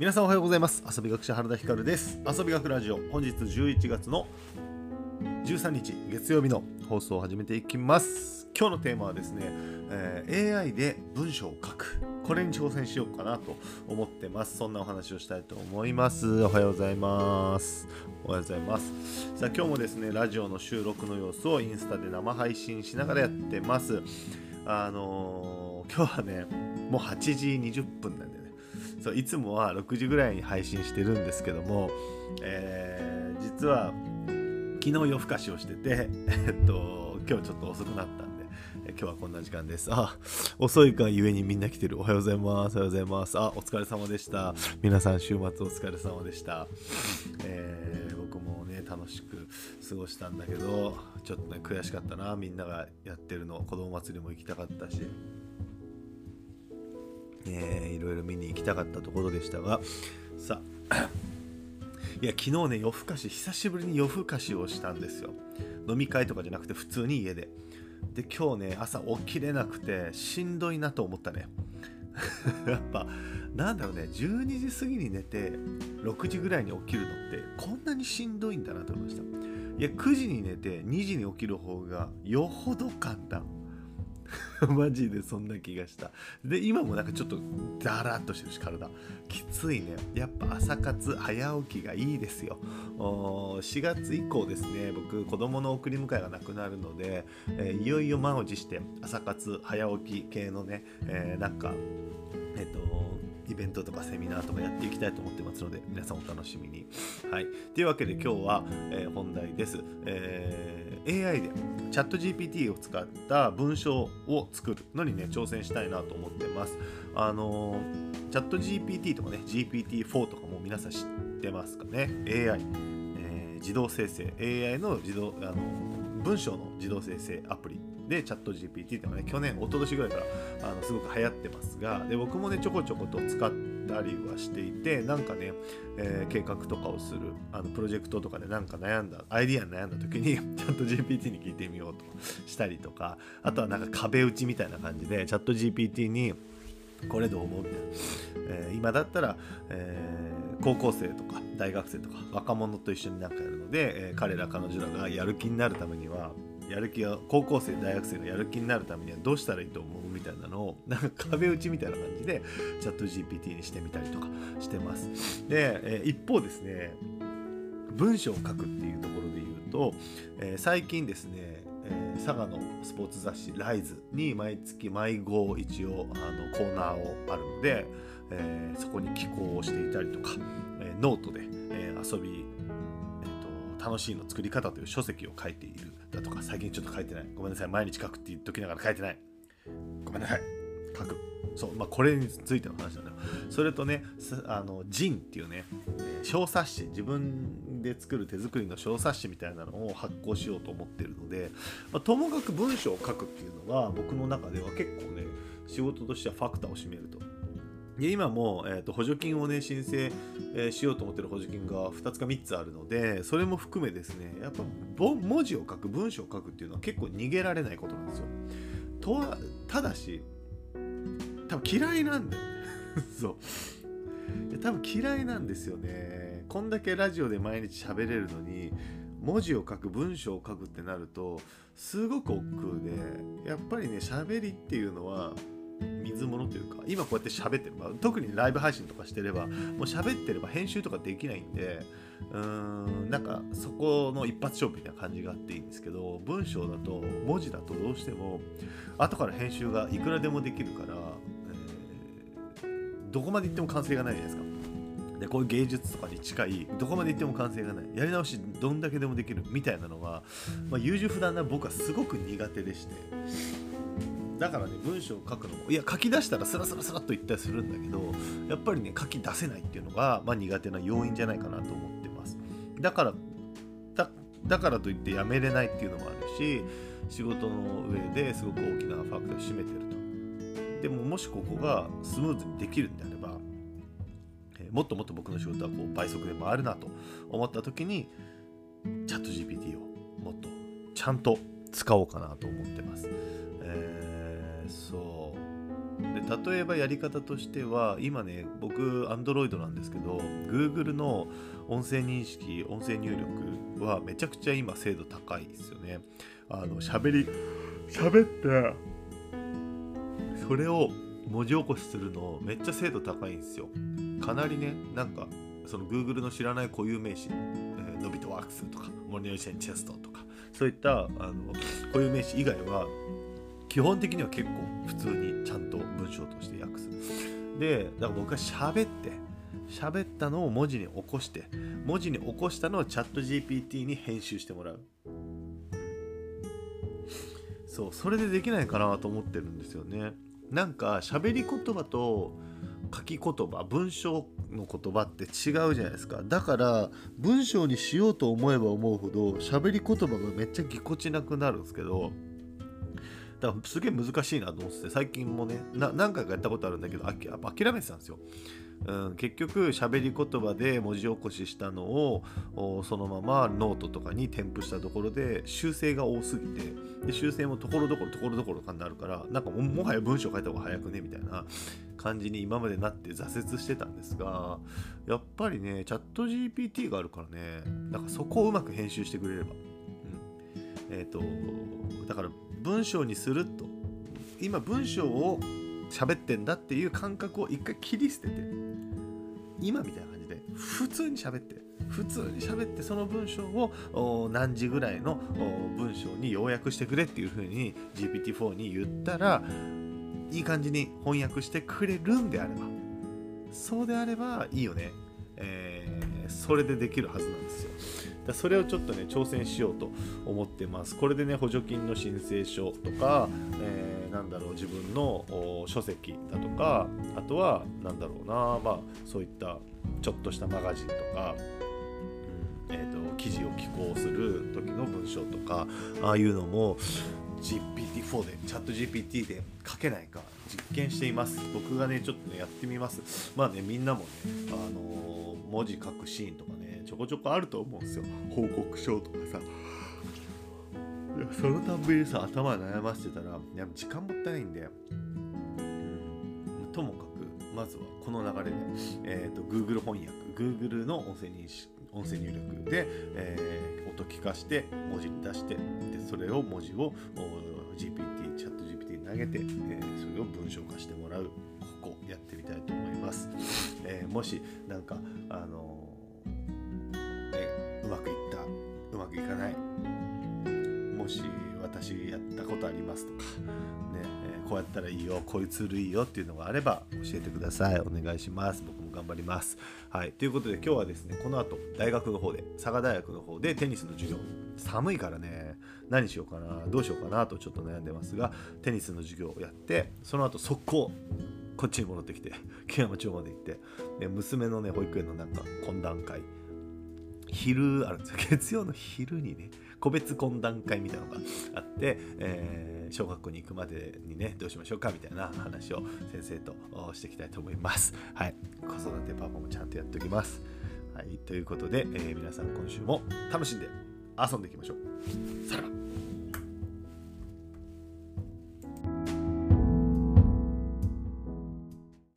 皆さんおはようございます。遊び学者原田光です。遊び学ラジオ本日11月の13日月曜日の放送を始めていきます。今日のテーマはですね、えー AI で文章を書く。これに挑戦しようかなと思ってます。そんなお話をしたいと思います。おはようございます。おはようございます。さあ今日もですねラジオの収録の様子をインスタで生配信しながらやってます。あのー今日はねもう8時20分なんでそういつもは6時ぐらいに配信してるんですけども、えー実は昨日夜更かしをしてて、えっと、今日ちょっと遅くなったんで、え今日はこんな時間です。あ、遅いがゆえにみんな来てる。おはようございます。おはようございます。あ、お疲れ様でした。皆さん週末お疲れ様でした。えー僕もね、楽しく過ごしたんだけど、ちょっとね、悔しかったな。みんながやってるの。子供祭りも行きたかったし。ね、いろいろ見に行きたかったところでしたが、さあ、いや、昨日ね、夜更かし、久しぶりに夜更かしをしたんですよ。飲み会とかじゃなくて、普通に家で。で、今日ね、朝起きれなくて、しんどいなと思ったね。やっぱ、なんだろうね、12時過ぎに寝て、6時ぐらいに起きるのって、こんなにしんどいんだなと思いました。いや、9時に寝て、2時に起きる方が、よほど簡単。マジでそんな気がした。で、今もなんかちょっとダラっとしてるし、体。きついね。やっぱ朝活、早起きがいいですよ。4月以降ですね、僕、子供の送り迎えがなくなるので、えーいよいよ満を持して、朝活、早起き系のね、えーなんか、えっ、と、イベントとかセミナーとかやっていきたいと思ってますので、皆さんお楽しみに。はい。というわけで今日は、えー本題です。えー AI でチャット GPT を使った文章を作るのにね、挑戦したいなと思ってます。あのーチャット GPT とかね、GPT-4 とかも皆さん知ってますかね ?AI、えー自動生成、AI の自動、あの文章の自動生成アプリでチャット GPT ってね、去年、一昨年ぐらいからあのすごく流行ってますが、で僕もね、ちょこちょこと使ったりはしていて、なんかね、えー計画とかをする、あのプロジェクトとかでなんか悩んだ、アイディアに悩んだ時に、チャット GPT に聞いてみようとしたりとか、あとはなんか壁打ちみたいな感じで、チャット GPT に、これどう思うみたいな、えー今だったら、えー高校生とか大学生とか若者と一緒になんかやるので、えー彼ら彼女らがやる気になるためにはやる気が高校生大学生がやる気になるためにはどうしたらいいと思うみたいなのをなんか壁打ちみたいな感じでチャット GPT にしてみたりとかしてます。で、えー一方ですね文章を書くっていうところで言うと、えー最近ですね、えー佐賀のスポーツ雑誌「ライズに毎月毎号一応あのコーナーをあるので、えーそこに寄稿をしていたりとか、えーノートで、えー遊び、楽しいの作り方という書籍を書いているだとか最近ちょっと書いてない。ごめんなさい。毎日書くって言っときながら書いてない。ごめんなさい。書く。そう。まあこれについての話なんだよ。それとねすあのジンっていうね、えー小冊子。自分で作る手作りの小冊子みたいなのを発行しようと思ってるので、まあともかく文章を書くっていうのが僕の中では結構ね仕事としてはファクターを占めるとで今も、えー、と補助金をね申請、えーしようと思ってる補助金が2つか3つあるのでそれも含めですねやっぱぼ文字を書く文章を書くっていうのは結構逃げられないことなんですよ。とはただし多分嫌いなんだよね。そう。多分嫌いなんですよね。こんだけラジオで毎日喋れるのに文字を書く文章を書くってなるとすごく億劫でやっぱりね喋りっていうのは水物というか今こうやって喋ってる、まあ、特にライブ配信とかしてればもう喋ってれば編集とかできないんでうーんなんかそこの一発勝負みたいな感じがあっていいんですけど文章だと文字だとどうしても後から編集がいくらでもできるから、えーどこまで行っても完成がないじゃないですか。でこういう芸術とかに近いどこまで行っても完成がないやり直しどんだけでもできるみたいなのが、まあ、優柔不断な僕はすごく苦手でしてだからね文章を書くのもいや書き出したらスラスラスラっと言ったりするんだけどやっぱりね書き出せないっていうのが、まあ、苦手な要因じゃないかなと思ってますだからだだからといってやめれないっていうのもあるし仕事の上ですごく大きなファクターを占めてるとでももしここがスムーズにできるんであればえもっともっと僕の仕事はこう倍速で回るなと思った時にチャット GPT をもっとちゃんと使おうかなと思ってます。そう。で例えばやり方としては今ね僕 Android なんですけど Google の音声認識音声入力はめちゃくちゃ今精度高いですよね。あの喋り喋ってそれを文字起こしするのめっちゃ精度高いんですよ。かなりねなんかその Google の知らない固有名詞、えー、ノビトワークスとかモニョリセンチェストとかそういったあの固有名詞以外は基本的には結構普通にちゃんと文章として訳す。でだから僕は喋って喋ったのを文字に起こして文字に起こしたのをチャット GPT に編集してもらう。そうそれでできないかなと思ってるんですよね。なんか喋り言葉と書き言葉文章の言葉って違うじゃないですか。だから文章にしようと思えば思うほど喋り言葉がめっちゃぎこちなくなるんですけどだからすげえ難しいなと思ってて最近もね何回かやったことあるんだけどやっぱ諦めてたんですよ。うん、結局喋り言葉で文字起こししたのをそのままノートとかに添付したところで修正が多すぎてで修正もところどころところどころかになるからなんかもはや文章書いた方が早くねみたいな感じに今までなって挫折してたんですがやっぱりねチャット GPT があるからねなんかそこをうまく編集してくれれば、うん、えっ、ー、とだから文章にすると。今文章を喋ってんだっていう感覚を一回切り捨てて。今みたいな感じで。普通に喋って。普通に喋ってその文章を何時ぐらいの文章に要約してくれっていう風に GPT-4 に言ったらいい感じに翻訳してくれるんであれば。そうであればいいよね、えー、それでできるはずなんですよ。だそれをちょっとね挑戦しようと思ってます。これでね補助金の申請書とか、えー、なんだろう自分の書籍だとかあとはなんだろうなまあそういったちょっとしたマガジンとかえーと、記事を寄稿する時の文章とかああいうのも GPT-4 でチャット GPT で書けないか実験しています。僕がねちょっとねやってみます。まあねみんなもねあのー、文字書くシーンとかねちょこちょこあると思うんですよ。報告書とかさ。そのたんびにさ頭悩ませてたらや時間もったいないんで、うん、ともかくまずはこの流れで、えーと、Google 翻訳。Google の音声認識音声入力で、えー、音聞かして文字出してでそれを文字を GPT チャット GPT に投げて、えー、それを文章化してもらう。ここやってみたいと思います、えー、もしなんかあのまくいかない。もし私やったことありますとか、ねえこうやったらいいよこういうツールいいよっていうのがあれば教えてください。お願いします。僕も頑張ります。はい。ということで今日はですねこの後大学の方で佐賀大学の方でテニスの授業。寒いからね。何しようかなどうしようかなとちょっと悩んでますがテニスの授業をやってその後速攻こっちに戻ってきて木山町まで行って、ね、娘のね保育園のなんか懇談会昼あるんですよ。月曜の昼にね個別懇談会みたいなのがあって、えー、小学校に行くまでにねどうしましょうかみたいな話を先生としていきたいと思います。はい。子育てパパもちゃんとやっておきます。はい。ということで、えー、皆さん今週も楽しんで遊んでいきましょう。さら。